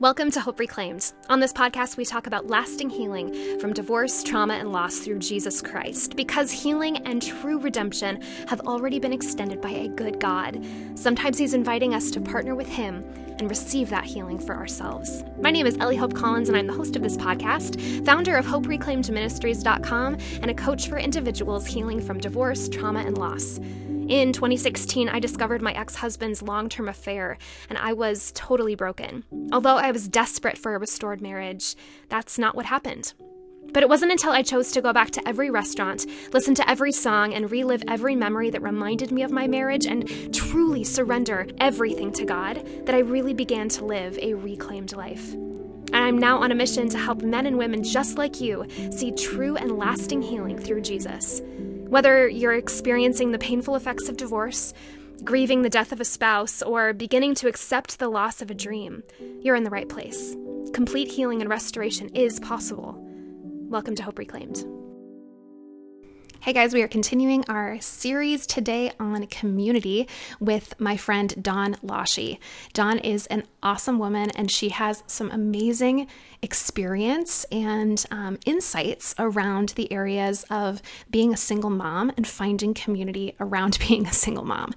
Welcome to Hope Reclaimed. On this podcast, we talk about lasting healing from divorce, trauma, and loss through Jesus Christ because healing and true redemption have already been extended by a good God. Sometimes He's inviting us to partner with Him and receive that healing for ourselves. My name is Ellie Hope Collins, and I'm the host of this podcast, founder of HopeReclaimedMinistries.com, and a coach for individuals healing from divorce, trauma, and loss. In 2016, I discovered my ex husband's long term affair, and I was totally broken. Although I was desperate for a restored marriage, that's not what happened. But it wasn't until I chose to go back to every restaurant, listen to every song, and relive every memory that reminded me of my marriage and truly surrender everything to God that I really began to live a reclaimed life. And I'm now on a mission to help men and women just like you see true and lasting healing through Jesus. Whether you're experiencing the painful effects of divorce, grieving the death of a spouse, or beginning to accept the loss of a dream, you're in the right place. Complete healing and restoration is possible. Welcome to Hope Reclaimed. Hey guys, we are continuing our series today on community with my friend Dawn Lashy. Dawn is an awesome woman and she has some amazing experience and um, insights around the areas of being a single mom and finding community around being a single mom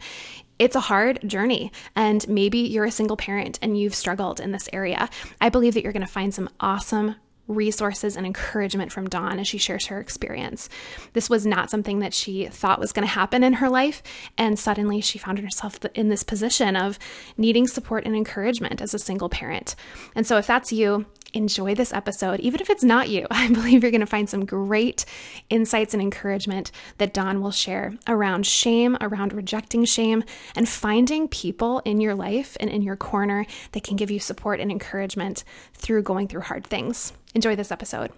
it's a hard journey, and maybe you're a single parent and you've struggled in this area. I believe that you're going to find some awesome resources and encouragement from Dawn as she shares her experience. This was not something that she thought was going to happen in her life, and suddenly she found herself in this position of needing support and encouragement as a single parent. And so, if that's you, enjoy this episode. Even if it's not you, I believe you're going to find some great insights and encouragement that Dawn will share around shame, around rejecting shame, and finding people in your life and in your corner that can give you support and encouragement through going through hard things. Enjoy this episode.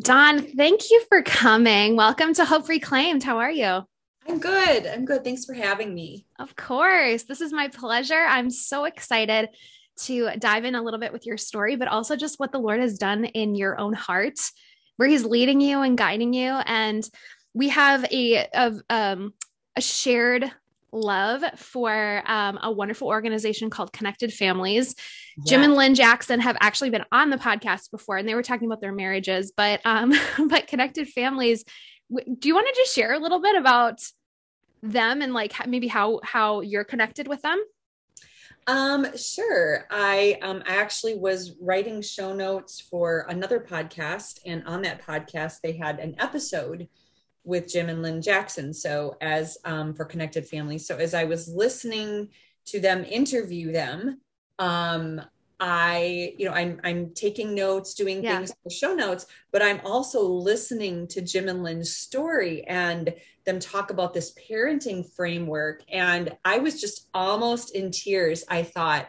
Dawn, thank you for coming. Welcome to Hope Reclaimed. How are you? I'm good. I'm good. Thanks for having me. Of course. This is my pleasure. I'm so excited to dive in a little bit with your story, but also just what the Lord has done in your own heart, where He's leading you and guiding you. And we have a, a, um, a shared love for um, a wonderful organization called Connected Families. Yeah. Jim and Lynn Jackson have actually been on the podcast before, and they were talking about their marriages. But um, but Connected Families, do you want to just share a little bit about them and like maybe how how you're connected with them? Um, sure. I um I actually was writing show notes for another podcast, and on that podcast they had an episode with Jim and Lynn Jackson. So as um, for Connected Families. So as I was listening to them interview them, um, I, you know, I'm I'm taking notes, doing yeah. things for show notes, but I'm also listening to Jim and Lynn's story and them talk about this parenting framework. And I was just almost in tears. I thought,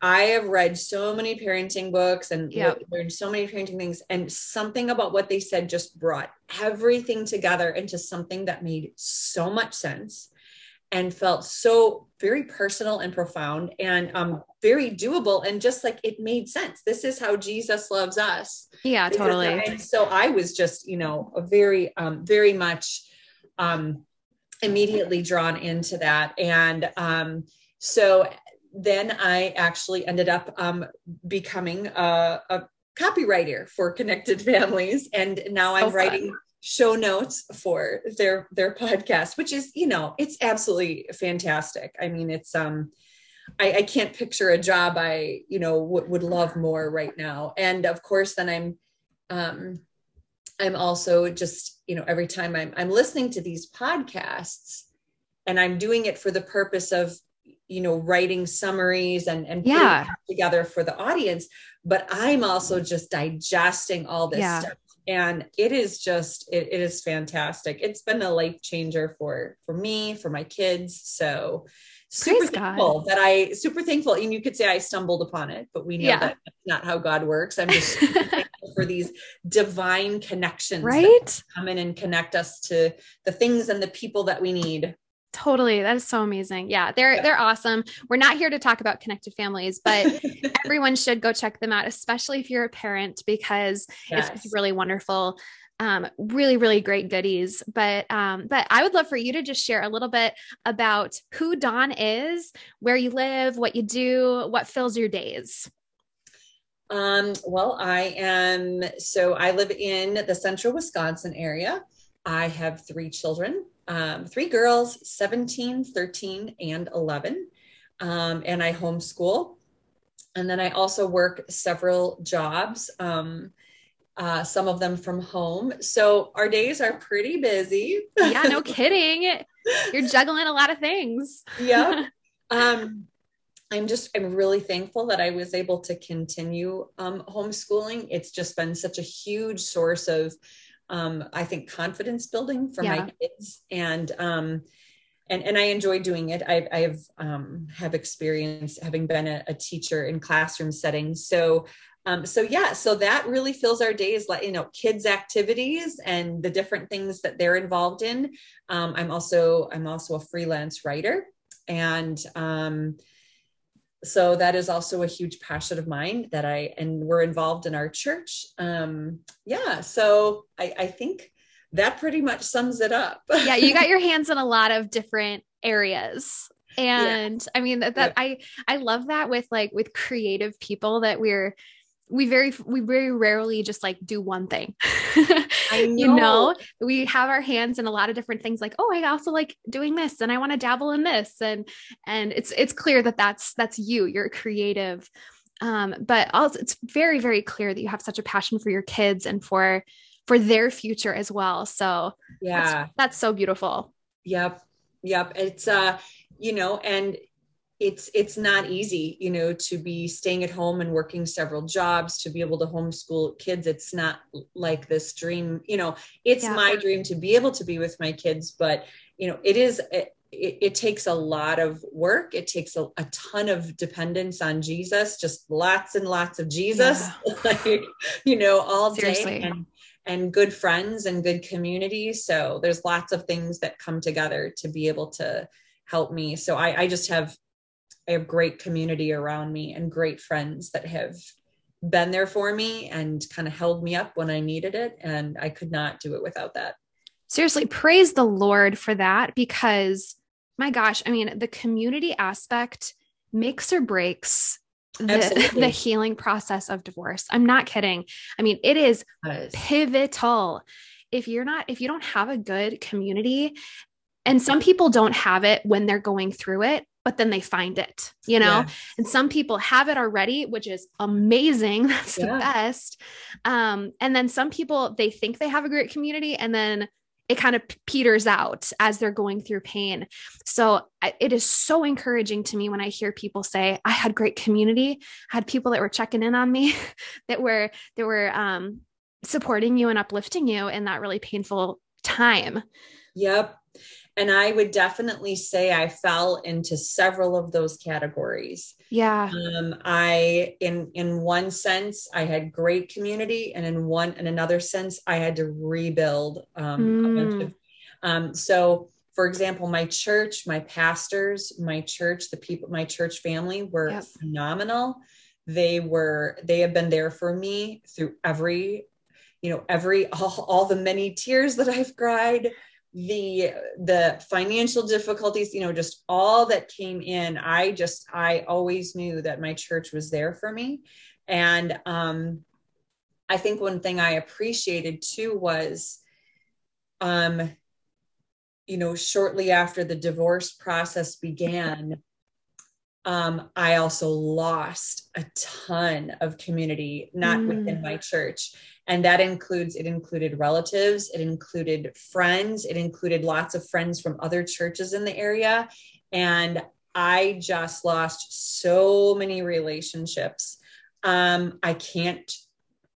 I have read so many parenting books and yep. learned so many parenting things, and something about what they said just brought everything together into something that made so much sense and felt so very personal and profound and um, very doable and just like it made sense. This is how Jesus loves us. Yeah, totally. And so I was just, you know, a very, um, very much um, immediately drawn into that. And um, so then I actually ended up um, becoming a, a, copywriter for Connected Families, and now so I'm writing show notes for their their podcast, which is you know it's absolutely fantastic. I mean, it's um. I, I can't picture a job I, you know, w- would love more right now. And of course, then I'm, um, I'm also just, you know, every time I'm, I'm listening to these podcasts and I'm doing it for the purpose of you know writing summaries and and yeah together for the audience but i'm also just digesting all this yeah. stuff and it is just it, it is fantastic. It's been a life changer for for me for my kids. So super Praise thankful God. that i super thankful. And you could say i stumbled upon it but we know yeah. that that's not how god works. I'm just thankful for these divine connections right? come in and connect us to the things and the people that we need Totally. That is so amazing. Yeah, they're yeah. they're awesome. We're not here to talk about connected families, but everyone should go check them out, especially if you're a parent because yes. it's really wonderful. Um, really, really great goodies. But um, but I would love for you to just share a little bit about who Dawn is, where you live, what you do, what fills your days. Um, well, I am, so I live in the central Wisconsin area. I have three children, um, three girls, 17, 13, and 11. Um, and I homeschool. And then I also work several jobs, um, uh, some of them from home. So our days are pretty busy. yeah, no kidding. You're juggling a lot of things. yeah. Um, I'm just, I'm really thankful that I was able to continue um, homeschooling. It's just been such a huge source of, um, I think, confidence building for yeah. my kids. And, um, and, and I enjoy doing it. I've, I've um, have experience having been a, a teacher in classroom settings. So, um, so yeah, so that really fills our days like, you know, kids activities and the different things that they're involved in. Um, I'm also, I'm also a freelance writer and, um, so that is also a huge passion of mine that I and we're involved in our church. Um, yeah, so I, I think that pretty much sums it up. yeah, you got your hands in a lot of different areas. And yeah. I mean that, that yeah. I I love that with like with creative people that we're we very we very rarely just like do one thing. Know. you know. we have our hands in a lot of different things like oh i also like doing this and i want to dabble in this and and it's it's clear that that's that's you you're creative. Um but also it's very very clear that you have such a passion for your kids and for for their future as well. So yeah. that's, that's so beautiful. Yep. Yep. It's uh you know and it's it's not easy you know to be staying at home and working several jobs to be able to homeschool kids it's not like this dream you know it's yeah. my dream to be able to be with my kids but you know it is it, it, takes a lot of work it takes a, a, ton of dependence on jesus just lots and lots of jesus yeah. like you know all Seriously. day and and good friends and good community so there's lots of things that come together to be able to help me so i, I just have I have great community around me and great friends that have been there for me and kind of held me up when I needed it. And I could not do it without that. Seriously, praise the Lord for that because my gosh, I mean, the community aspect makes or breaks the, the healing process of divorce. I'm not kidding. I mean, it is yes. pivotal. If you're not, if you don't have a good community, and some people don't have it when they're going through it, but then they find it, you know? And some people have it already, which is amazing. That's yeah. the best. Um, and then some people, they think they have a great community and then it kind of peters out as they're going through pain. So it is so encouraging to me when I hear people say, I had great community, I had people that were checking in on me, that were, that were, um, supporting you and uplifting you in that really painful time. Yep and I would definitely say I fell into several of those categories. Yeah. Um, I in in one sense I had great community, and in one in another sense I had to rebuild um, mm. of. Um, so, for example, my church, my pastors, my church, the people, my church family were yep. phenomenal. They were they have been there for me through every you know every all, all the many tears that I've cried the the financial difficulties you know just all that came in i just i always knew that my church was there for me and um i think one thing i appreciated too was um you know shortly after the divorce process began um, I also lost a ton of community, not mm. within my church. And that includes, it included relatives, it included friends, it included lots of friends from other churches in the area. And I just lost so many relationships. Um, I can't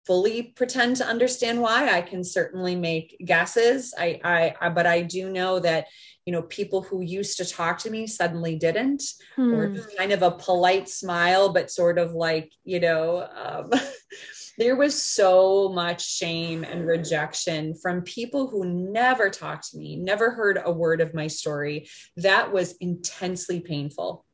fully pretend to understand why. I can certainly make guesses. I, I, I but I do know that you know people who used to talk to me suddenly didn't hmm. or kind of a polite smile but sort of like you know um, there was so much shame and rejection from people who never talked to me never heard a word of my story that was intensely painful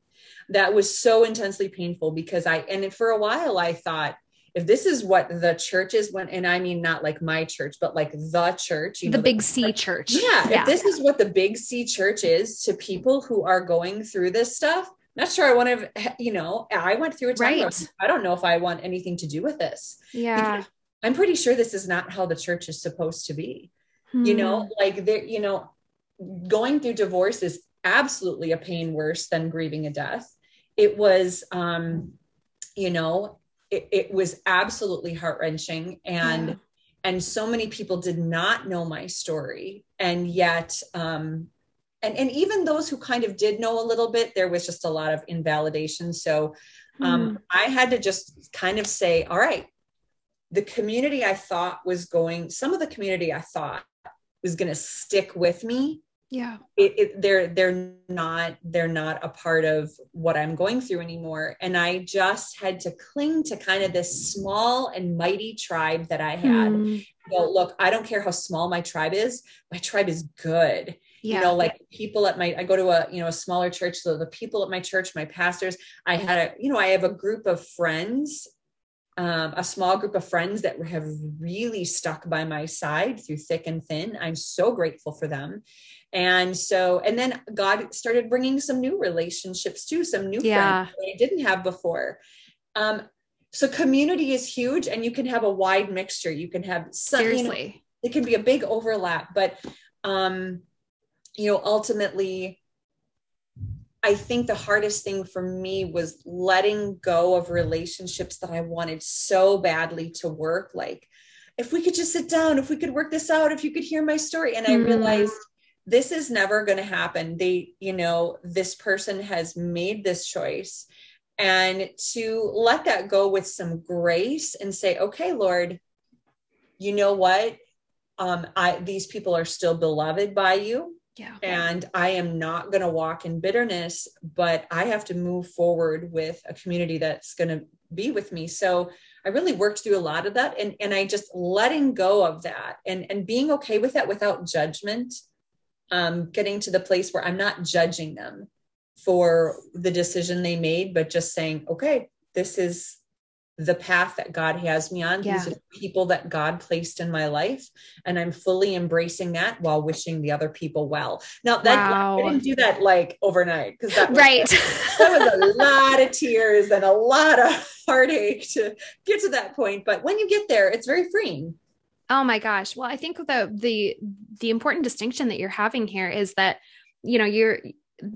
that was so intensely painful because i and for a while i thought if this is what the church is when and i mean not like my church but like the church the know, big the, c church yeah, yeah if this is what the big c church is to people who are going through this stuff not sure I want to, you know, I went through a time. Right. I don't know if I want anything to do with this. Yeah. Because I'm pretty sure this is not how the church is supposed to be. You know, Hmm. like there, you know, going through divorce is absolutely a pain worse than grieving a death. It was, um, you know, it, it was absolutely heart wrenching and Yeah. and so many people did not know my story and yet um and and even those who kind of did know a little bit there was just a lot of invalidation so um Hmm. i had to just kind of say all right the community i thought was going some of the community i thought was going to stick with me yeah. it, it, they're they're not they're not a part of what I'm going through anymore. And I just had to cling to kind of this small and mighty tribe that I had. Hmm. Go, look, I don't care how small my tribe is. My tribe is good. Yeah. You know, like people at my I go to a you know a smaller church. So the people at my church, my pastors, I had a you know I have a group of friends. Um, a small group of friends that have really stuck by my side through thick and thin. I'm so grateful for them and so and then god started bringing some new relationships too some new Yeah. friends that i didn't have before um so community is huge and you can have a wide mixture you can have some you know, Seriously. it can be a big overlap but um you know ultimately i think the hardest thing for me was letting go of relationships that i wanted so badly to work. Like if we could just sit down if we could work this out if you could hear my story. And i Mhm. realized this is never going to happen. They you know this person has made this choice. And to let that go with some grace and say okay lord you know what? Um i these people are still beloved by you Yeah. and i am not going to walk in bitterness but i have to move forward with a community that's going to be with me so i really worked through a lot of that and and i just letting go of that and and being okay with that without judgment um getting to the place where i'm not judging them for the decision they made but just saying okay this is the path that God has me on. Yeah. These are the people that God placed in my life. And I'm fully embracing that while wishing the other people well. Now that Wow. I didn't do that like overnight because that was, Right. that was a lot of tears and a lot of heartache to get to that point. But when you get there, it's very freeing. Oh my gosh. Well, I think the the the important distinction that you're having here is that you know you're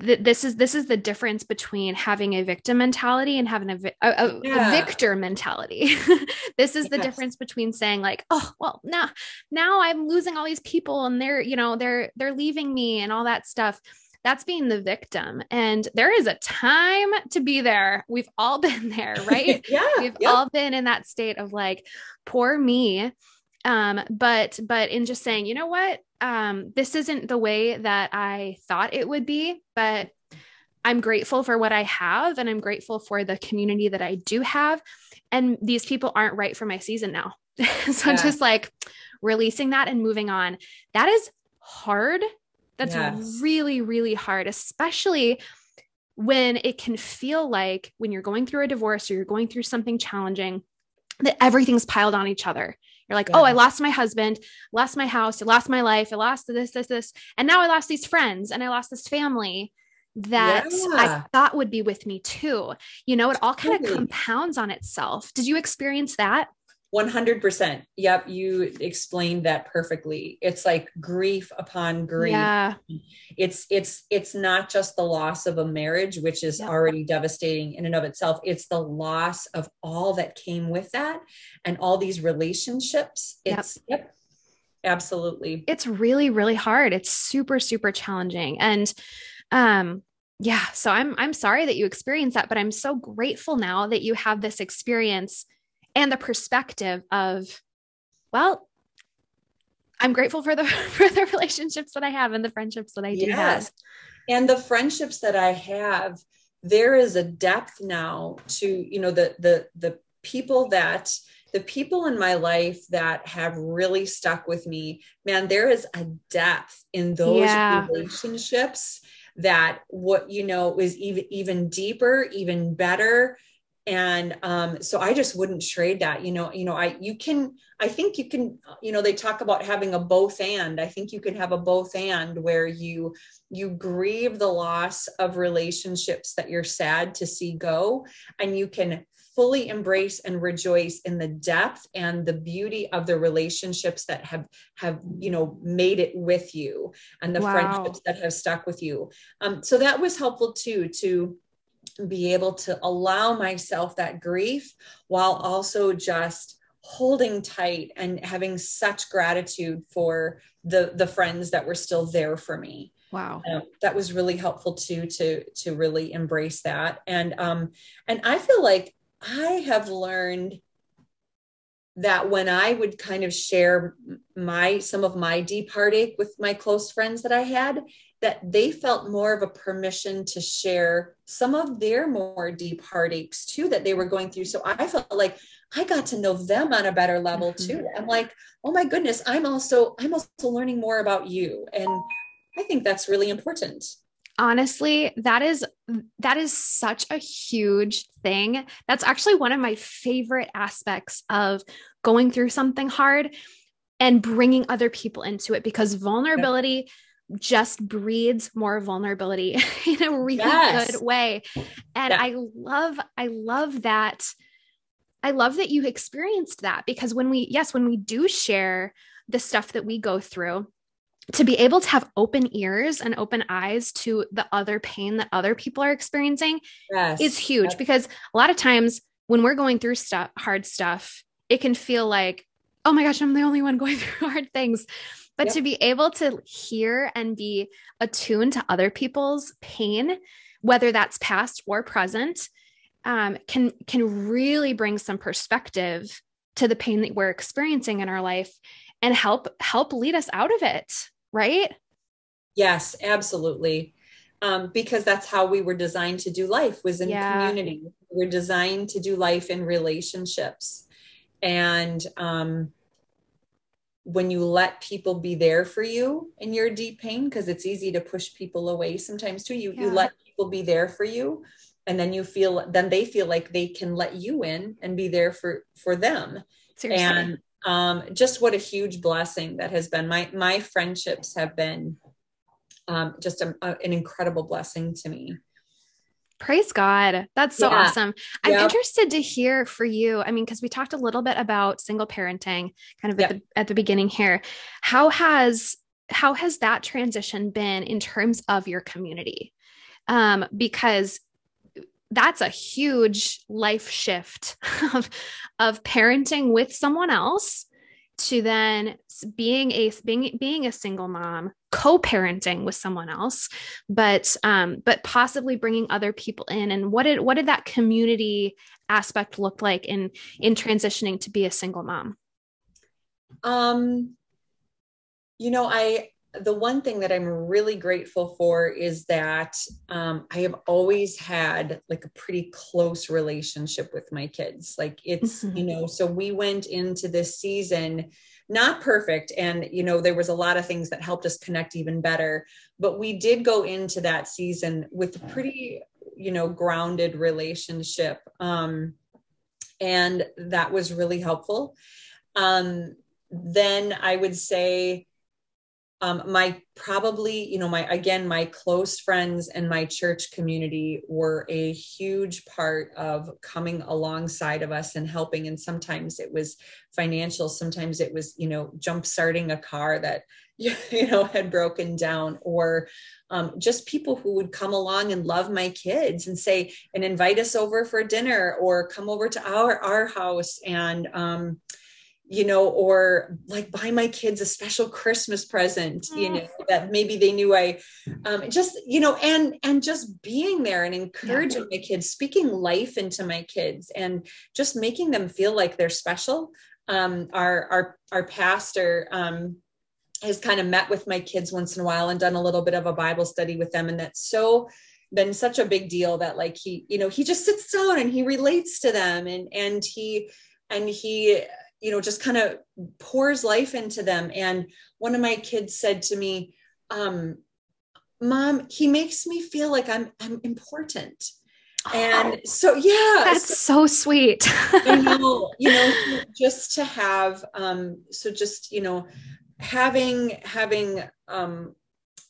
th- this is this is the difference between having a victim mentality and having a, vi- a, a- a victor mentality. this is the Yes. difference between saying like, oh well, now now I'm losing all these people and they're you know they're they're leaving me and all that stuff. That's being the victim, and there is a time to be there. We've all been there, right? yeah. we've yep. all been in that state of like poor me um but but in just saying you know what um this isn't the way that i thought it would be but i'm grateful for what i have and i'm grateful for the community that i do have and these people aren't right for my season now so Yeah. just like releasing that and moving on that is hard that's Yes. really really hard especially when it can feel like when you're going through a divorce or you're going through something challenging that everything's piled on each other. You're like, oh, I lost my husband, lost my house, I lost my life, I lost this, this, this. And now I lost these friends and I lost this family that I thought would be with me too. You know, it all kind of compounds on itself. Did you experience that? 100%. Yep. You explained that perfectly. It's like grief upon grief. Yeah. it's it's it's not just the loss of a marriage which is Yep. already devastating in and of itself it's the loss of all that came with that and all these relationships Yep. it's yep, absolutely It's really, really hard. It's super, super challenging. And um, yeah, so I'm I'm sorry that you experienced that, but I'm so grateful now that you have this experience and the perspective of, well, I'm grateful for the for the relationships that I have and the friendships that I do have. And the friendships that i have there is a depth now to you know the the the people that the people in my life that have really stuck with me man there is a depth in those Yeah. relationships that what you know is even even deeper even better and um, so i just wouldn't trade that you know you know i you can i think you can you know they talk about having a both and i think you can have a both and where you you grieve the loss of relationships that you're sad to see go and you can fully embrace and rejoice in the depth and the beauty of the relationships that have have you know made it with you and the wow. friendships that have stuck with you um, so that was helpful too to be able to allow myself that grief while also just holding tight and having such gratitude for the the friends that were still there for me. Wow. Um, that was really helpful too to to really embrace that. And um and i feel like I have learned that when I would kind of share my some of my deep heartache with my close friends that I had, that they felt more of a permission to share some of their more deep heartaches too that they were going through. So I felt like I got to know them on a better level mm-hmm. too. I'm like, oh my goodness, I'm also I'm also learning more about you. And I think that's really important honestly that is that is such a huge thing that's actually one of my favorite aspects of going through something hard and bringing other people into it because vulnerability yeah. Just breeds more vulnerability in a really yes. good way and yeah. i love i love that i love that you experienced that because when we yes when we do share the stuff that we go through to be able to have open ears and open eyes to the other pain that other people are experiencing yes. is huge because a lot of times when we're going through stuff hard stuff it can feel like oh my gosh i'm the only one going through hard things but yep. to be able to hear and be attuned to other people's pain whether that's past or present um, can can really bring some perspective to the pain that we're experiencing in our life and help help lead us out of it right? Yes, absolutely. Um, because that's how we were designed to do life was in yeah. community. We are designed to do life in relationships. And um, when you let people be there for you in your deep pain, because it's easy to push people away sometimes too, you, yeah. you let people be there for you and then you feel then they feel like they can let you in and be there for for them Seriously. and um, just what a huge blessing that has been. My my friendships have been um, just a, a, an incredible blessing to me. Praise God. That's so yeah. awesome. I'm interested to hear for you. I mean, because we talked a little bit about single parenting kind of at, the, at the beginning here. How has how has that transition been in terms of your community? Um, because that's a huge life shift of, of parenting with someone else to then being a being being a single mom co-parenting with someone else but um but possibly bringing other people in and what did what did that community aspect look like in in transitioning to be a single mom um you know i the one thing that I'm really grateful for is that um, I have always had like a pretty close relationship with my kids. Like it's, mm-hmm. you know, so we went into this season not perfect. And, you know, there was a lot of things that helped us connect even better. But we did go into that season with a pretty, you know, grounded relationship. Um, and that was really helpful. Um, then I would say, um, my probably you know my again my close friends and my church community were a huge part of coming alongside of us and helping. And sometimes it was financial sometimes it was you know jump starting a car that you know had broken down or um, just people who would come along and love my kids and say and invite us over for dinner or come over to our our house and um, you know, or like buy my kids a special Christmas present, you know, mm. that maybe they knew I um, just, you know, and and just being there and encouraging yeah. my kids, speaking life into my kids and just making them feel like they're special. Um, our our our pastor um, has kind of met with my kids once in a while and done a little bit of a Bible study with them, and that's so been such a big deal that like he, you know, he just sits down and he relates to them and and he and he you know just kind of pours life into them. And one of my kids said to me um, mom he makes me feel like i'm i'm important. And so yeah that's so, so sweet. I know, you know just to have um so just you know having having um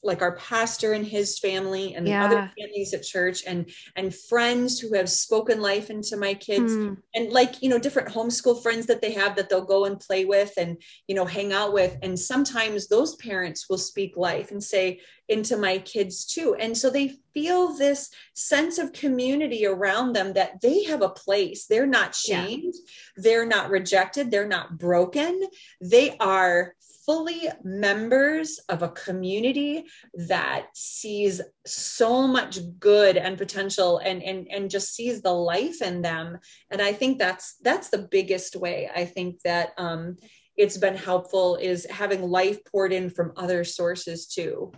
like our pastor and his family and yeah. other families at church and and friends who have spoken life into my kids. Mm. and like you know different homeschool friends that they have that they'll go and play with and you know hang out with. And sometimes those parents will speak life and say into my kids too. And so they feel this sense of community around them that they have a place. They're not shamed. Yeah. they're not rejected. They're not broken. They are fully members of a community that sees so much good and potential and and and just sees the life in them. And i think that's that's the biggest way i think that um it's been helpful is having life poured in from other sources too.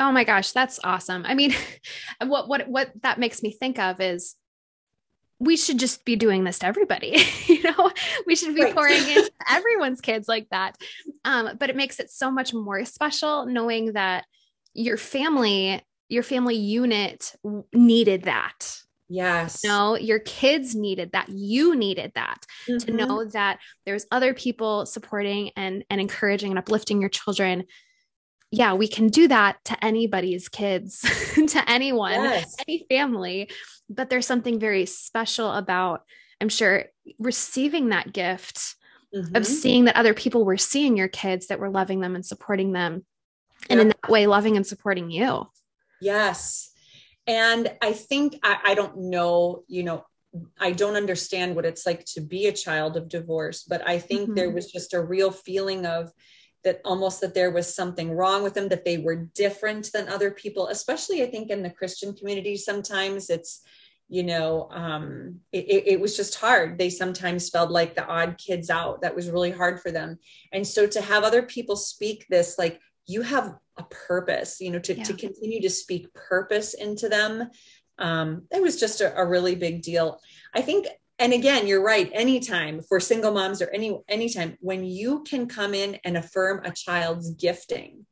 Oh my gosh that's awesome. I mean what what what that makes me think of is we should just be doing this to everybody you know? We should be right. pouring into everyone's kids like that. Um, but it makes it so much more special knowing that your family your family unit needed that. Yes. You no know, your kids needed that. You needed that mm-hmm. to know that there's other people supporting and and encouraging and uplifting your children yeah, we can do that to anybody's kids, to anyone, yes. any family. But there's something very special about, I'm sure, receiving that gift mm-hmm. of seeing that other people were seeing your kids, that were loving them and supporting them. And in that way, loving and supporting you. Yes. And I think, I, I don't know, you know, I don't understand what it's like to be a child of divorce, but I think mm-hmm. there was just a real feeling of, that almost that there was something wrong with them that they were different than other people especially i think in the christian community sometimes it's you know um, it, it, was just hard. They sometimes felt like the odd kids out. That was really hard for them. And so to have other people speak this like you have a purpose you know to, yeah. to continue to speak purpose into them um, it was just a, a really big deal. I think and again you're right anytime for single moms or any anytime when you can come in and affirm a child's gifting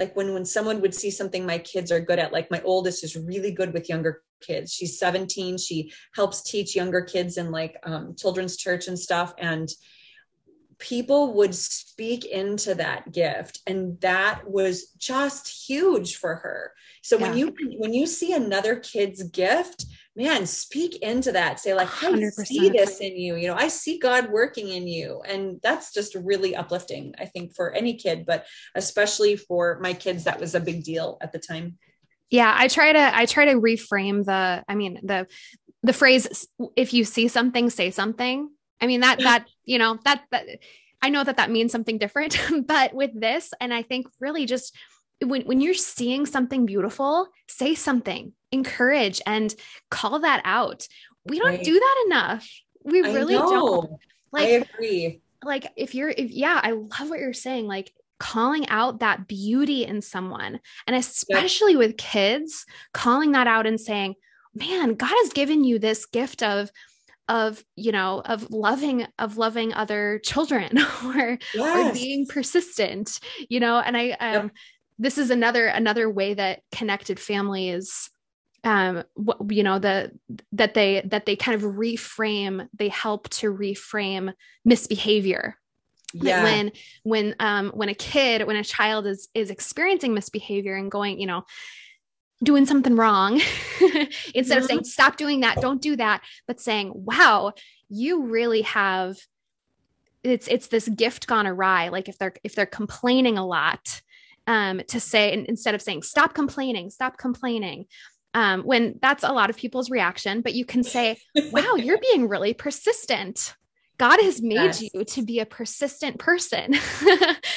like when when someone would see something my kids are good at like my oldest is really good with younger kids. She's 17 she helps teach younger kids in like um, children's church and stuff. And people would speak into that gift and that was just huge for her. So yeah. when you when you see another kid's gift man, speak into that. Say, like, I 100%. see this in you. You know, I see God working in you. And that's just really uplifting, I think, for any kid, but especially for my kids, that was a big deal at the time. Yeah, I try to I try to reframe the I mean the the phrase if you see something say something. I mean that that you know that that I know that that means something different, but with this and I think really just when when you're seeing something beautiful, say something encourage and call that out. We don't right. do that enough. We really don't. Like, I agree. Like if you're, if yeah, I love what you're saying. Like calling out that beauty in someone, and especially with kids, calling that out and saying, "Man, God has given you this gift of." of you know of loving of loving other children or yes. or being persistent you know and i um yep. this is another another way that connected family is um what, you know the that they that they kind of reframe they help to reframe misbehavior yeah. when when um when a kid when a child is is experiencing misbehavior and going you know doing something wrong instead of saying mm-hmm. stop doing that don't do that but saying wow you really have it's it's this gift gone awry like if they're if they're complaining a lot um to say instead of saying stop complaining stop complaining um, when that's a lot of people's reaction, but you can say, wow, you're being really persistent. God has made yes. you to be a persistent person.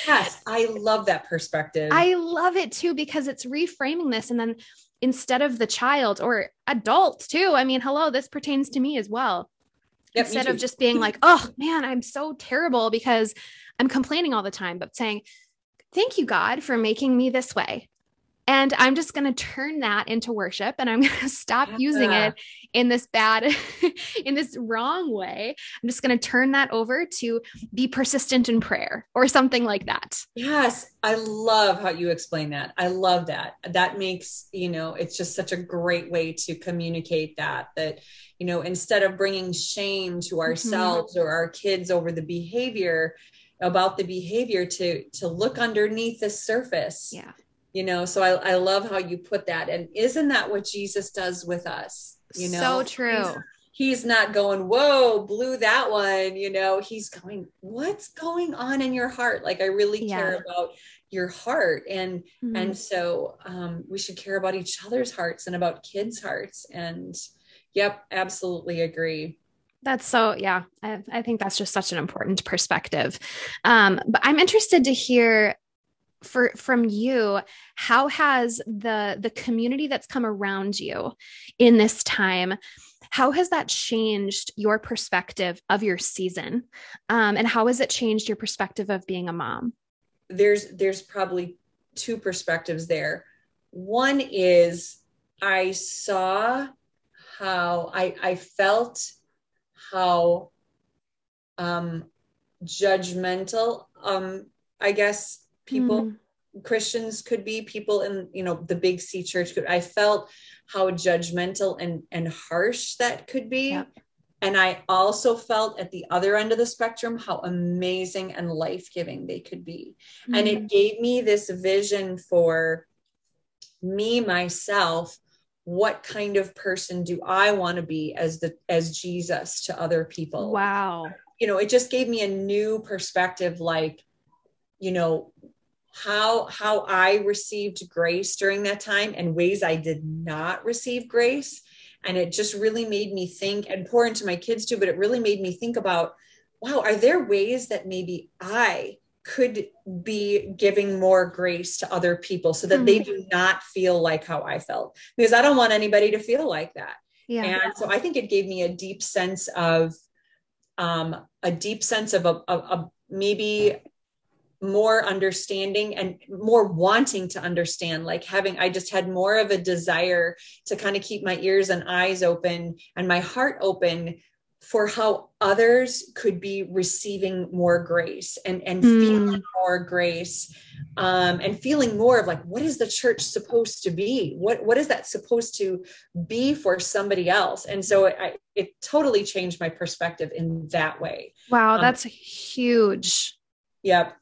yes, I love that perspective. I love it too because it's reframing this. And then instead of the child or adult too, I mean, hello, this pertains to me as well. Yep, instead of just being like, oh man, I'm so terrible because I'm complaining all the time, but saying, thank you, God, for making me this way and I'm just going to turn that into worship and I'm going to stop yeah. using it in this bad, in this wrong way. I'm just going to turn that over to be persistent in prayer or something like that. Yes. I love how you explain that. I love that. That makes, you know, it's just such a great way to communicate that, that, you know, instead of bringing shame to mm-hmm. ourselves mm-hmm. or our kids over the behavior, about the behavior to to look underneath the surface yeah you know so I, I love how you put that. And isn't that what jesus does with us? You know so true. he's, he's not going whoa blew that one you know he's going what's going on in your heart? Like i really yeah. care about your heart. And mm-hmm. and so um, we should care about each other's hearts and about kids hearts. And yep absolutely agree. That's so yeah I, I, think that's just such an important perspective. Um, but i'm interested to hear for from you how has the the community that's come around you in this time how has that changed your perspective of your season? Um, and how has it changed your perspective of being a mom? There's there's probably two perspectives there. One is i saw how i i felt how um judgmental um i guess people mm. christians could be people in you know the big c church could i felt how judgmental and and harsh that could be and i also felt at the other end of the spectrum how amazing and life-giving they could be mm. and it mm-hmm. gave me this vision for me myself what kind of person do i want to be as the as jesus to other people wow you know it just gave me a new perspective like you know how how i received grace during that time and ways i did not receive grace and it just really made me think and pour into my kids too but it really made me think about wow are there ways that maybe i could be giving more grace to other people so that mm-hmm. they do not feel like how i felt because i don't want anybody to feel like that yeah. and so i think it gave me a deep sense of um, a deep sense of a, a, a maybe more understanding and more wanting to understand like having i just had more of a desire to kind of keep my ears and eyes open and my heart open for how others could be receiving more grace and and mm. feeling more grace um, and feeling more of like what is the church supposed to be? What what is that supposed to be for somebody else? And so it, I, it totally changed my perspective in that way. Wow um, that's um, huge. Yep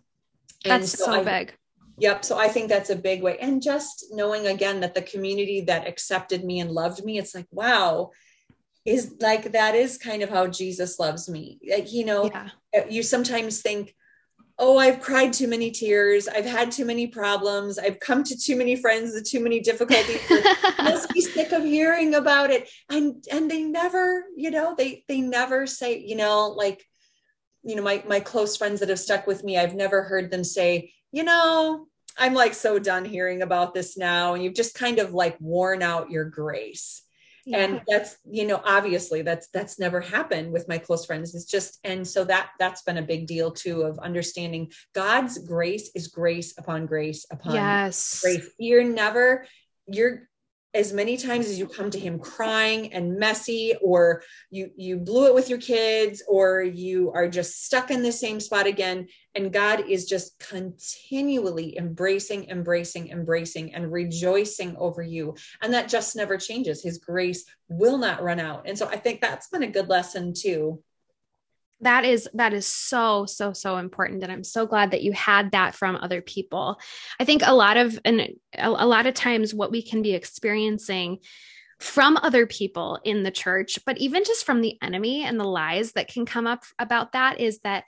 that's so, so I, big. Yep. So I think that's a big way. And just knowing again that the community that accepted me and loved me, it's like, wow, is like that is kind of how Jesus loves me. Like, you know, yeah. You sometimes think, oh, I've cried too many tears. I've had too many problems. I've come to too many friends with too many difficulties. must be sick of hearing about it. And and they never, you know, they they never say, you know, like you know my my close friends that have stuck with me i've never heard them say you know i'm like so done hearing about this now. And you've just kind of like worn out your grace. Yeah. and that's you know obviously that's that's never happened with my close friends. It's just and so that that's been a big deal too of understanding god's grace is grace upon grace upon yes. grace. You're never you're as many times as you come to him crying and messy or you you blew it with your kids or you are just stuck in the same spot again. And god is just continually embracing embracing embracing and rejoicing over you. And that just never changes. His grace will not run out. And so i think that's been a good lesson too that is that is so so so important and i'm so glad that you had that from other people i think a lot of and a, a lot of times what we can be experiencing from other people in the church but even just from the enemy and the lies that can come up about that is that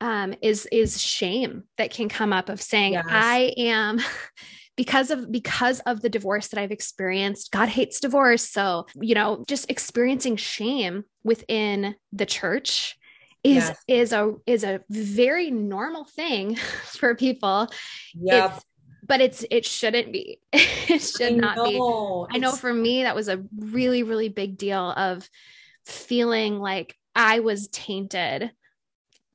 um, is is shame that can come up of saying yes. i am because of because of the divorce that I've experienced. God hates divorce. So, you know, just experiencing shame within the church is yes. is a is a very normal thing for people. Yeah. But it's it shouldn't be. it should not be. I know for me that was a really really big deal of feeling like I was tainted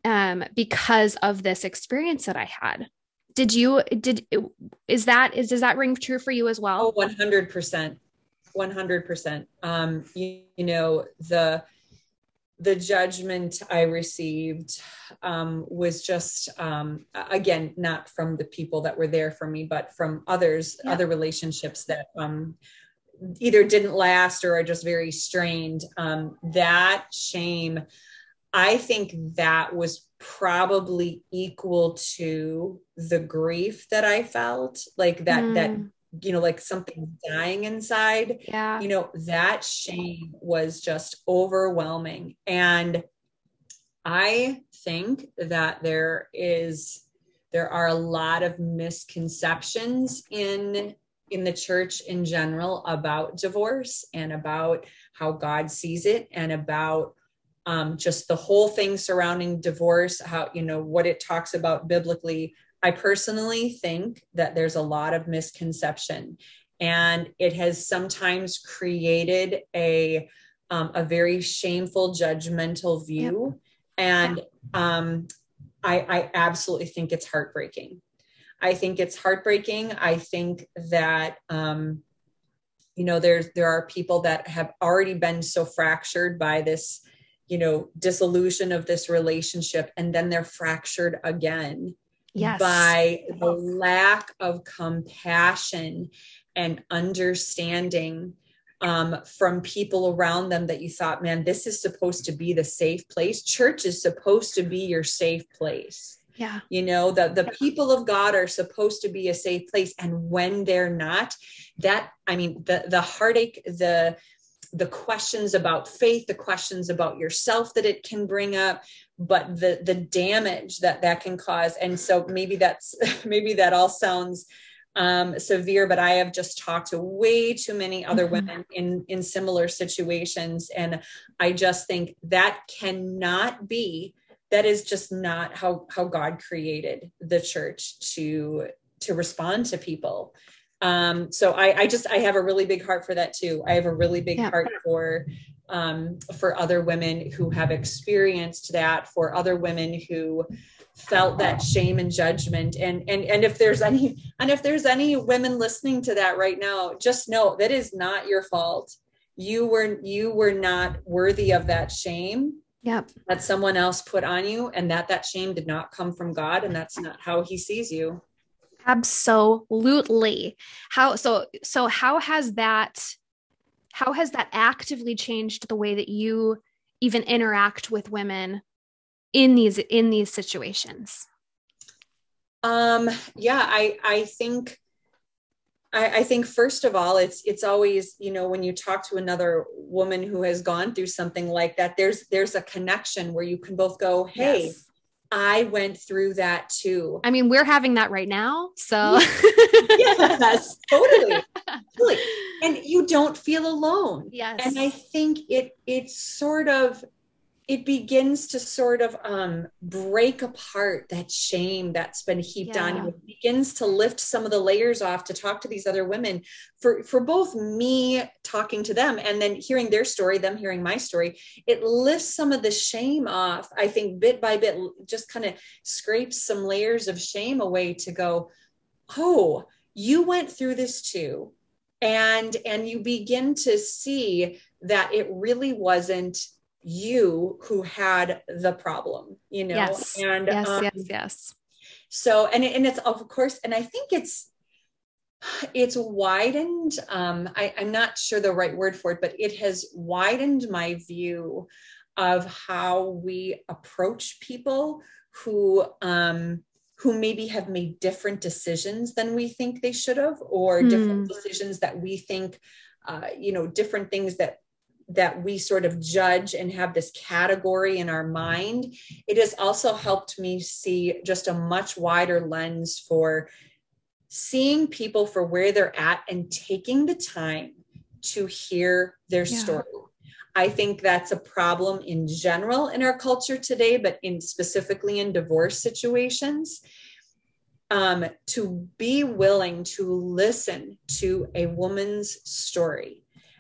um because of this experience that I had did you did is that is does that ring true for you as well oh 100% 100% um you, you know the the judgment I received um, was just, um, again, not from the people that were there for me, but from others, yeah. other relationships that um, either didn't last or are just very strained. Um, that shame, I think that was probably equal to the grief that I felt, like that, mm. that you know like something dying inside yeah. you know that shame was just overwhelming. And i think that there is there are a lot of misconceptions in in the church in general about divorce and about how god sees it and about um, just the whole thing surrounding divorce how you know what it talks about biblically I personally think that there's a lot of misconception, and it has sometimes created a um, a very shameful, judgmental view, yep. and um, I, I absolutely think it's heartbreaking. I think it's heartbreaking. I think that um, you know there's there are people that have already been so fractured by this you know dissolution of this relationship and then they're fractured again yes. by the lack of compassion and understanding um, from people around them that you thought, man, this is supposed to be the safe place. Church is supposed to be your safe place. Yeah. You know, the, the people of God are supposed to be a safe place. And when they're not, that, I mean, the, the heartache, the, the questions about faith, the questions about yourself that it can bring up, but the the damage that that can cause. And so maybe that's maybe that all sounds um, severe, but I have just talked to way too many other mm-hmm. women in in similar situations, and I just think that cannot be. That is just not how how God created the church to to respond to people um, so I, I just I have a really big heart for that too. I have a really big yeah. heart for um, for other women who have experienced that, for other women who felt that shame and judgment and and and if there's any and if there's any women listening to that right now just know that is not your fault you were you were not worthy of that shame yep. that someone else put on you and that that shame did not come from god and that's not how he sees you absolutely how so so how has that how has that actively changed the way that you even interact with women in these in these situations um yeah i i think I, I, think first of all it's it's always you know when you talk to another woman who has gone through something like that there's there's a connection where you can both go hey yes. I went through that too. I mean, we're having that right now. So, yes, totally. totally. And you don't feel alone. Yes. And I think it it's sort of it begins to sort of um, break apart that shame that's been heaped yeah. on you. It begins to lift some of the layers off to talk to these other women. For for both me talking to them and then hearing their story, them hearing my story, it lifts some of the shame off. I think bit by bit, just kind of scrapes some layers of shame away to go, oh, you went through this too, and and you begin to see that it really wasn't you who had the problem you know yes. and yes um, yes yes so and and it's of course and i think it's it's widened um I, i'm not sure the right word for it but it has widened my view of how we approach people who um who maybe have made different decisions than we think they should have or mm. different decisions that we think uh, you know different things that that we sort of judge and have this category in our mind, it has also helped me see just a much wider lens for seeing people for where they're at and taking the time to hear their yeah. story. I think that's a problem in general in our culture today, but in specifically in divorce situations. Um, to be willing to listen to a woman's story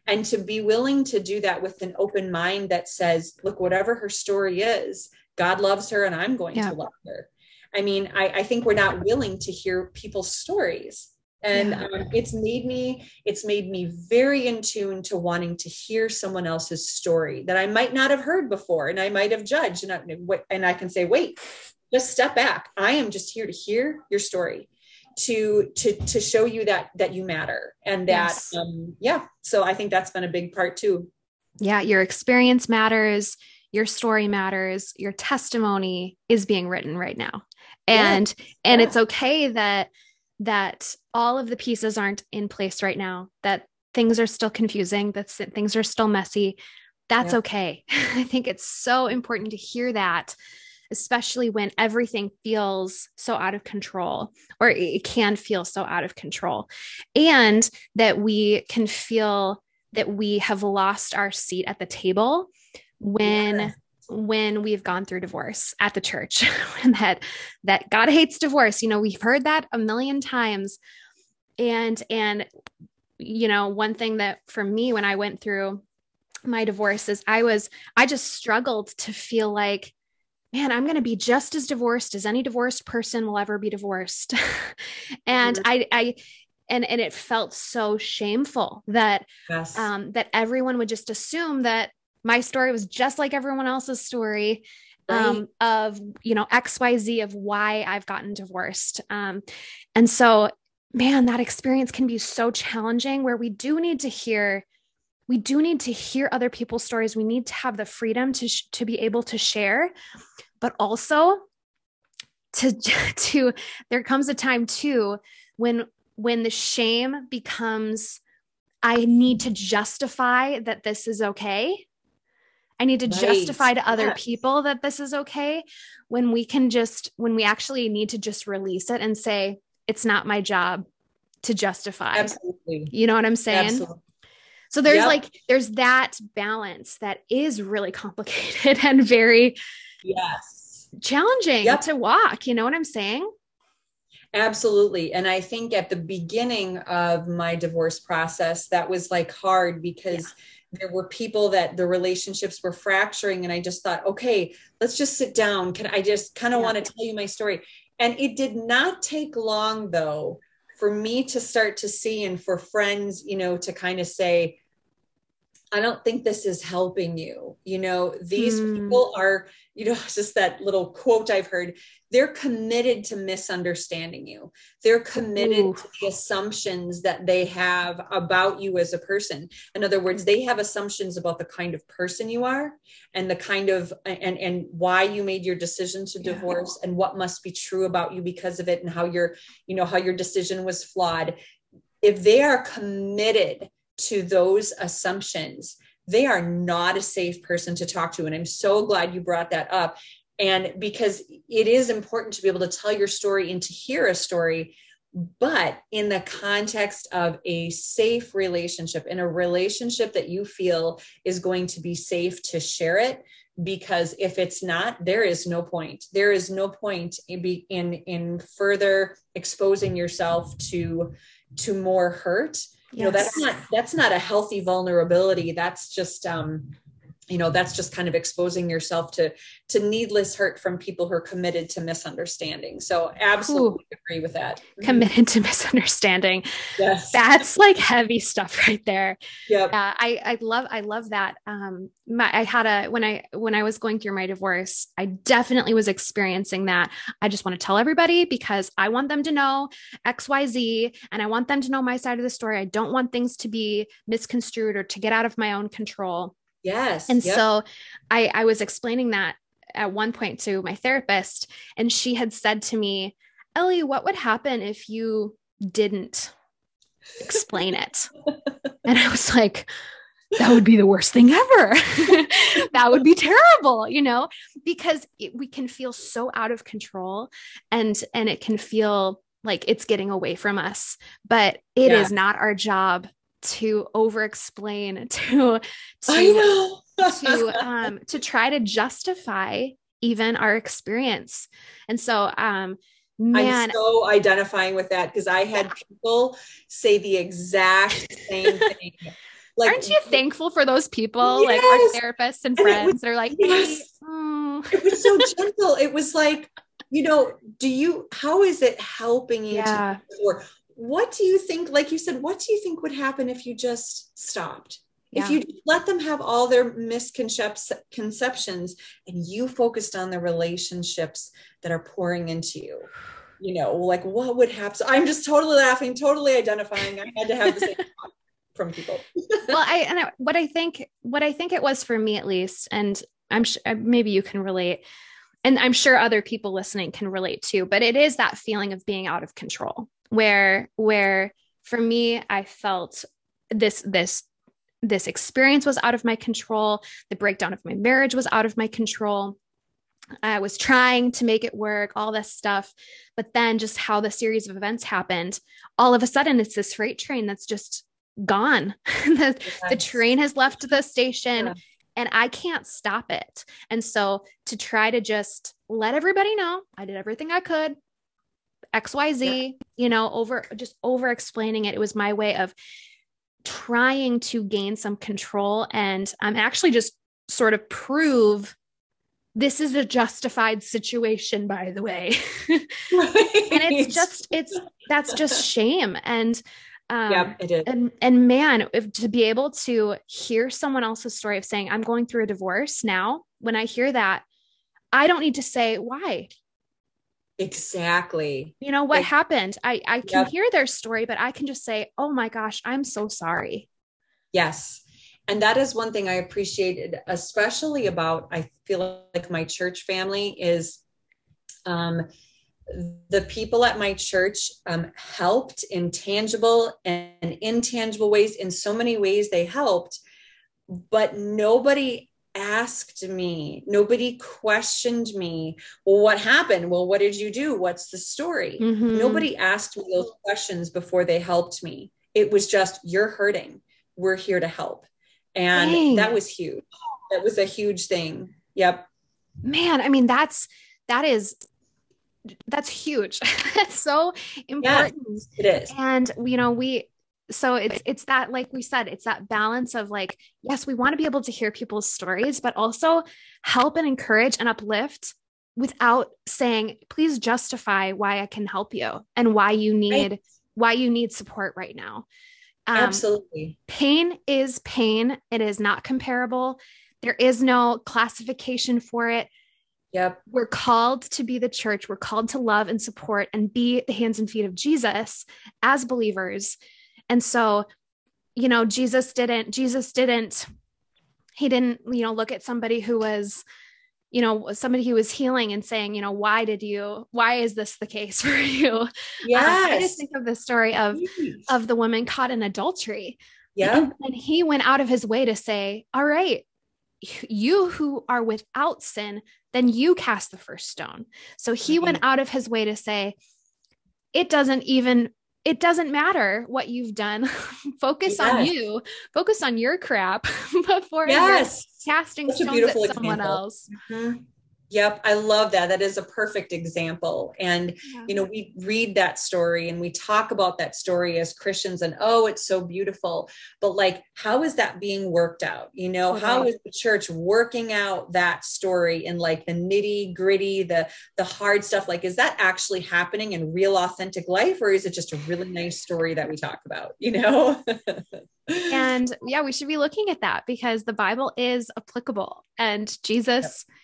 and to be willing to do that with an open mind that says look whatever her story is god loves her and i'm going yeah. to love her. I mean, I, I think we're not willing to hear people's stories. And yeah. um, it's made me it's made me very in tune to wanting to hear someone else's story that i might not have heard before and i might have judged. And I, and I can say wait just step back. I am just here to hear your story to to to show you that that you matter and that yes. um yeah so i think that's been a big part too yeah your experience matters your story matters your testimony is being written right now and yeah. and yeah. it's okay that that all of the pieces aren't in place right now, that things are still confusing, that things are still messy. That's yeah. okay. I think it's so important to hear that, especially when everything feels so out of control, or it can feel so out of control, and that we can feel that we have lost our seat at the table when. Yeah when we've gone through divorce at the church and that that God hates divorce. You know, we've heard that a million times. And and you know, one thing that for me when I went through my divorce is I was I just struggled to feel like man, I'm going to be just as divorced as any divorced person will ever be divorced. and mm-hmm. I I and and it felt so shameful that yes. um that everyone would just assume that my story was just like everyone else's story right. um, of you know xyz of why i've gotten divorced um, and so man that experience can be so challenging where we do need to hear we do need to hear other people's stories we need to have the freedom to sh- to be able to share but also to to there comes a time too when when the shame becomes i need to justify that this is okay I need to right. justify to other yes. people that this is okay when we can just, when we actually need to just release it and say, it's not my job to justify. Absolutely. You know what I'm saying? Absolutely. So there's yep. like, there's that balance that is really complicated and very yes challenging yep. to walk. You know what I'm saying? Absolutely. And I think at the beginning of my divorce process, that was like hard because yeah there were people that the relationships were fracturing and i just thought okay let's just sit down can i just kind of yeah. want to tell you my story and it did not take long though for me to start to see and for friends you know to kind of say I don't think this is helping you. You know, these mm. people are, you know, just that little quote I've heard, they're committed to misunderstanding you. They're committed Ooh. to the assumptions that they have about you as a person. In other words, they have assumptions about the kind of person you are and the kind of and and why you made your decision to divorce yeah. and what must be true about you because of it and how your, you know, how your decision was flawed. If they are committed to those assumptions, they are not a safe person to talk to. And I'm so glad you brought that up. And because it is important to be able to tell your story and to hear a story, but in the context of a safe relationship, in a relationship that you feel is going to be safe to share it. Because if it's not, there is no point. There is no point in in, in further exposing yourself to to more hurt you know that's not that's not a healthy vulnerability. That's just um you know that's just kind of exposing yourself to to needless hurt from people who are committed to misunderstanding. So absolutely Ooh, agree with that. Mm-hmm. committed to misunderstanding. Yes. That's like heavy stuff right there. Yeah uh, i i love i love that. Um my, i had a when i when i was going through my divorce i definitely was experiencing that. I just want to tell everybody because i want them to know xyz and i want them to know my side of the story. I don't want things to be misconstrued or to get out of my own control Yes. And yep. so I, I was explaining that at one point to my therapist, and she had said to me, Ellie, what would happen if you didn't explain it? and I was like, that would be the worst thing ever. that would be terrible, you know, because it, we can feel so out of control and and it can feel like it's getting away from us, but it yeah. is not our job to over explain to to to um to try to justify even our experience and so um man i'm so identifying with that because i had people say the exact same thing like, aren't you thankful for those people yes. like our therapists and friends and was, they're like yes. oh. it was so gentle it was like you know, do you, how is it helping you? Yeah. Or what do you think, like you said, what do you think would happen if you just stopped? Yeah. If you let them have all their misconceptions and you focused on the relationships that are pouring into you, you know, like what would happen? So I'm just totally laughing, totally identifying. I had to have the same from people. well, I and I, what I think what I think it was for me at least, and I'm sure uh, maybe you can relate, and I'm sure other people listening can relate too. But it is that feeling of being out of control, where where for me I felt this this this experience was out of my control. The breakdown of my marriage was out of my control. I was trying to make it work, all this stuff. But then just how the series of events happened, all of a sudden it's this freight train that's just gone. the, yes. the, train has left the station yeah. and I can't stop it. And so to try to just let everybody know I did everything I could, XYZ, you know, over just over explaining it. It was my way of trying to gain some control and I'm um, actually just sort of prove this is a justified situation by the way right. and it's just it's that's just shame and um, yeah, it is. And and man, if to be able to hear someone else's story of saying, "I'm going through a divorce now," when I hear that, I don't need to say why. Exactly. You know what happened? I I can yep. hear their story, but I can just say, "Oh my gosh, I'm so sorry." Yes. And that is one thing I appreciated, especially about I feel like my church family is um the people at my church um, helped in tangible and intangible ways. In so many ways, they helped, but nobody asked me, nobody questioned me. Well, what happened? Well, what did you do? What's the story? Mm-hmm. Nobody asked me those questions before they helped me. It was just, you're hurting. We're here to help. And Dang. that was huge. That was a huge thing. Yep. Man, I mean, that's, that is that's huge. that's so important. Yes, it is. And you know, we so it's it's that like we said, it's that balance of like, yes, we want to be able to hear people's stories, but also help and encourage and uplift without saying, please justify why I can help you and why you need right. why you need support right now. Um, Absolutely. Pain is pain. It is not comparable. There is no classification for it. Yep. We're called to be the church. We're called to love and support and be the hands and feet of Jesus as believers. And so, you know, Jesus didn't, Jesus didn't, he didn't, you know, look at somebody who was, you know, somebody who was healing and saying, you know, why did you, why is this the case for you? Yes. Um, I just think of the story of, of the woman caught in adultery. Yeah. And, and he went out of his way to say, all right, you who are without sin, then you cast the first stone. So he mm-hmm. went out of his way to say, it doesn't even it doesn't matter what you've done. Focus yes. on you. Focus on your crap before yes. casting Such stones at someone example. else. Mm-hmm. Yep, I love that. That is a perfect example. And, yeah. you know, we read that story and we talk about that story as Christians and, oh, it's so beautiful. But, like, how is that being worked out? You know, okay. how is the church working out that story in like the nitty gritty, the, the hard stuff? Like, is that actually happening in real authentic life or is it just a really nice story that we talk about, you know? and yeah, we should be looking at that because the Bible is applicable and Jesus. Yep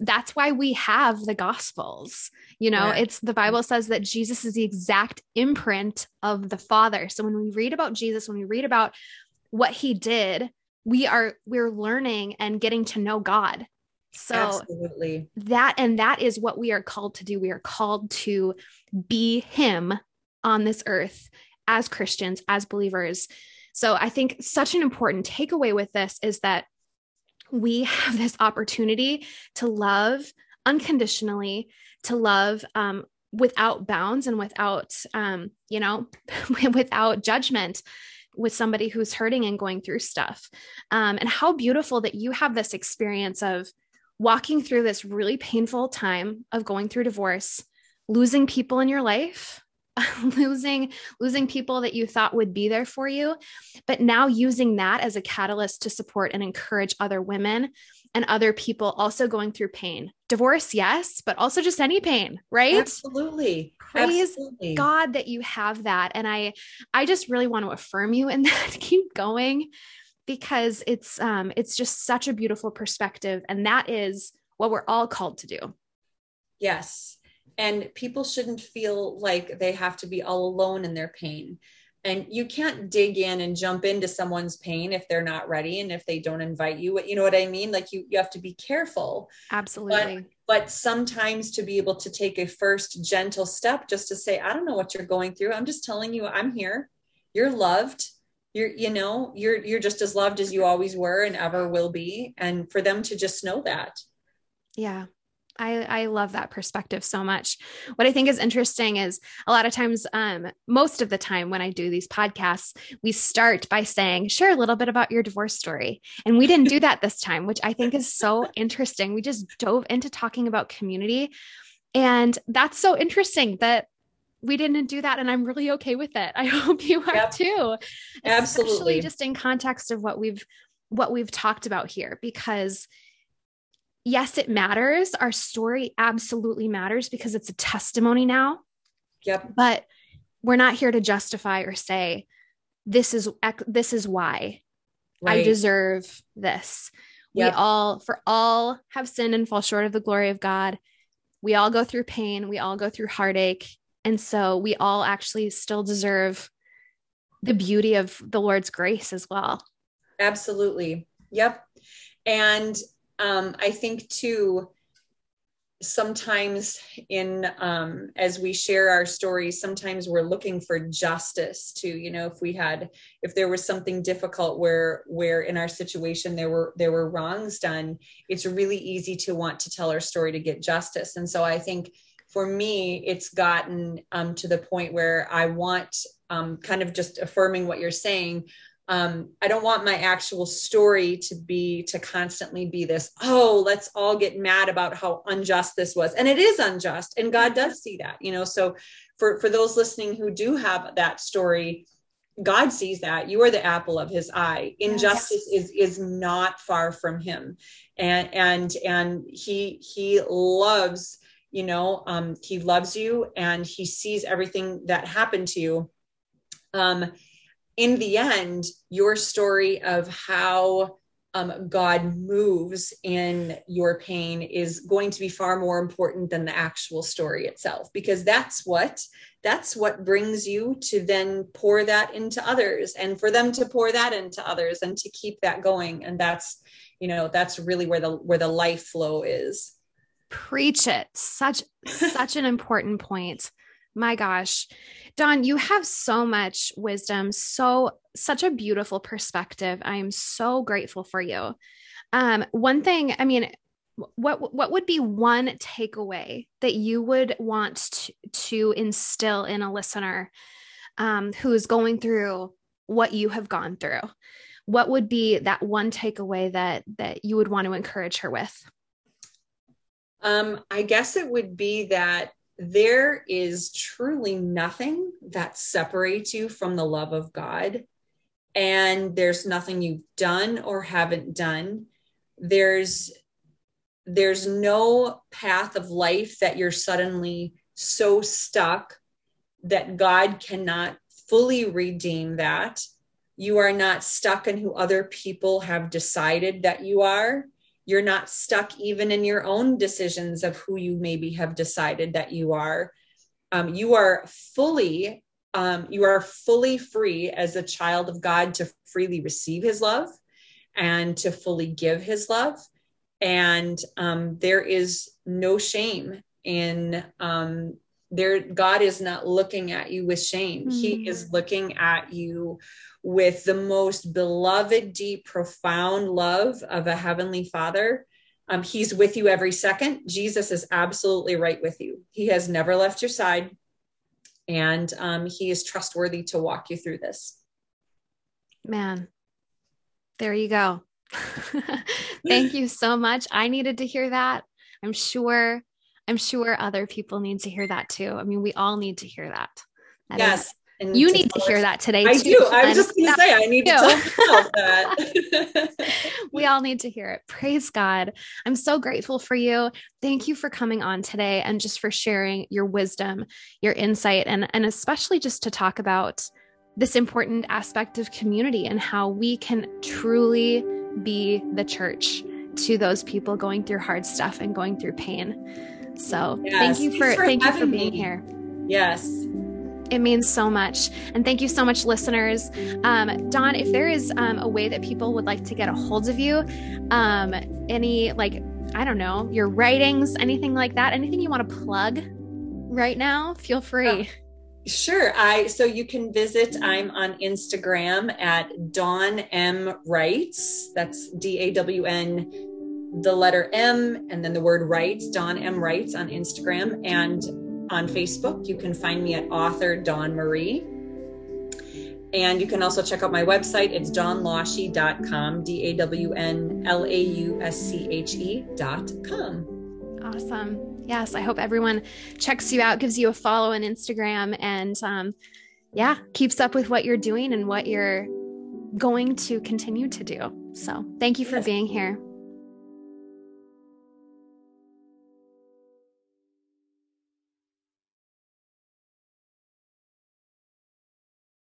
that's why we have the gospels. You know yeah. it's the bible says that jesus is the exact imprint of the father. So when we read about jesus when we read about what he did we are we're learning and getting to know god. So absolutely. that and that is what we are called to do. We are called to be him on this earth as christians as believers. So i think such an important takeaway with this is that we have this opportunity to love unconditionally, to love um, without bounds and without, um, you know, without judgment with somebody who's hurting and going through stuff. Um, and how beautiful that you have this experience of walking through this really painful time of going through divorce, losing people in your life, losing losing people that you thought would be there for you. But now using that as a catalyst to support and encourage other women and other people also going through pain. Divorce yes but also just any pain right? Absolutely. Praise absolutely. god that you have that. And i i just really want to affirm you in that. Keep going because it's um it's just such a beautiful perspective. And that is what we're all called to do. Yes and people shouldn't feel like they have to be all alone in their pain. And you can't dig in and jump into someone's pain if they're not ready and if they don't invite you. You know what i mean? Like you you have to be careful. Absolutely. But, but sometimes to be able to take a first gentle step just to say i don't know what you're going through. I'm just telling you i'm here. You're loved. You're you know you're you're just as loved as you always were and ever will be. And for them to just know that. Yeah I, I love that perspective so much. What I think is interesting is a lot of times, um, most of the time when I do these podcasts, we start by saying, share a little bit about your divorce story. And we didn't do that this time, which I think is so interesting. We just dove into talking about community. And that's so interesting that we didn't do that. And I'm really okay with it. I hope you are yep. too. Absolutely. Especially just in context of what we've what we've talked about here, because yes, it matters. Our story absolutely matters because it's a testimony now. Yep. But we're not here to justify or say this is this is why right. I deserve this. Yep. We all for all have sinned and fall short of the glory of God. We all go through pain, we all go through heartache, and so we all actually still deserve the beauty of the Lord's grace as well. Absolutely. Yep. And um, I think too, sometimes in um, as we share our stories sometimes we're looking for justice too you know if we had if there was something difficult where where in our situation there were there were wrongs done it's really easy to want to tell our story to get justice. And so i think for me it's gotten um, to the point where i want um, kind of just affirming what you're saying um, I don't want my actual story to be to constantly be this, oh, let's all get mad about how unjust this was. And it is unjust. And God does see that, you know. So for, for those listening who do have that story, God sees that. You are the apple of his eye. Injustice yes. is is not far from him. And and and he he loves, you know, um, he loves you and he sees everything that happened to you. Um, in the end, your story of how um, God moves in your pain is going to be far more important than the actual story itself, because that's what that's what brings you to then pour that into others, and for them to pour that into others, and to keep that going. And that's you know that's really where the where the life flow is. Preach it. Such such an important point. My gosh. Dawn, you have so much wisdom, so such a beautiful perspective. I am so grateful for you. Um, one thing, I mean, what what would be one takeaway that you would want to, to instill in a listener um, who is going through what you have gone through? What would be that one takeaway that that you would want to encourage her with? Um, I guess it would be that there is truly nothing that separates you from the love of God. And there's nothing you've done or haven't done. There's there's no path of life that you're suddenly so stuck that God cannot fully redeem that. You are not stuck in who other people have decided that you are you're not stuck even in your own decisions of who you maybe have decided that you are. Um, you are fully um, you are fully free as a child of god to freely receive his love and to fully give his love. And um, there is no shame in um, there god is not looking at you with shame mm-hmm. he is looking at you with the most beloved, deep, profound love of a heavenly father. Um, he's with you every second. Jesus is absolutely right with you. He has never left your side, and um, he is trustworthy to walk you through this. Man, there you go. Thank you so much. I needed to hear that. I'm sure. I'm sure other people need to hear that too. I mean, we all need to hear that. That yes. Is, you to need to hear that today. I too. do. I was just going to say, I need to tell myself that. we all need to hear it. Praise God. I'm so grateful for you. Thank you for coming on today and just for sharing your wisdom, your insight, and, and especially just to talk about this important aspect of community and how we can truly be the church to those people going through hard stuff and going through pain. So yes, thank you for, for thank you for being me. here. Yes. It means so much. And thank you so much, listeners. Um, Dawn, if there is um, a way that people would like to get a hold of you, um, any, like, I don't know, your writings, anything like that, anything you want to plug right now, feel free. Oh, sure. I so you can visit. I'm on Instagram at Dawn M Writes. That's D A W N, the letter M, and then the word Writes. Dawn M Writes on Instagram, and on Facebook. You can find me at author Dawn Marie. And you can also check out my website. It's dawnlausche.com, D A W N L A U S C H E.com. Awesome. Yes, I hope everyone checks you out, gives you a follow on Instagram, and um, yeah, keeps up with what you're doing and what you're going to continue to do. So thank you for yes. being here.